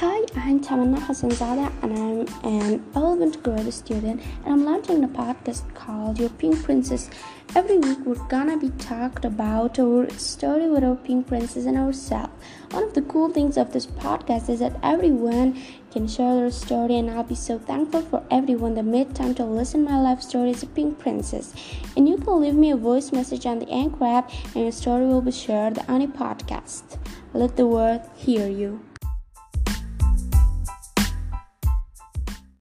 Hi, I'm Tamanna Hassanzada and I'm an 11th grade student and I'm launching a podcast called Your Pink Princess. Every week we're gonna be talked about our story with our pink princess and ourselves. One of the cool things of this podcast is that everyone can share their story and I'll be so thankful for everyone that made time to listen my life story as a pink princess. And you can leave me a voice message on the Anchor app and your story will be shared on a podcast. Let the world hear you.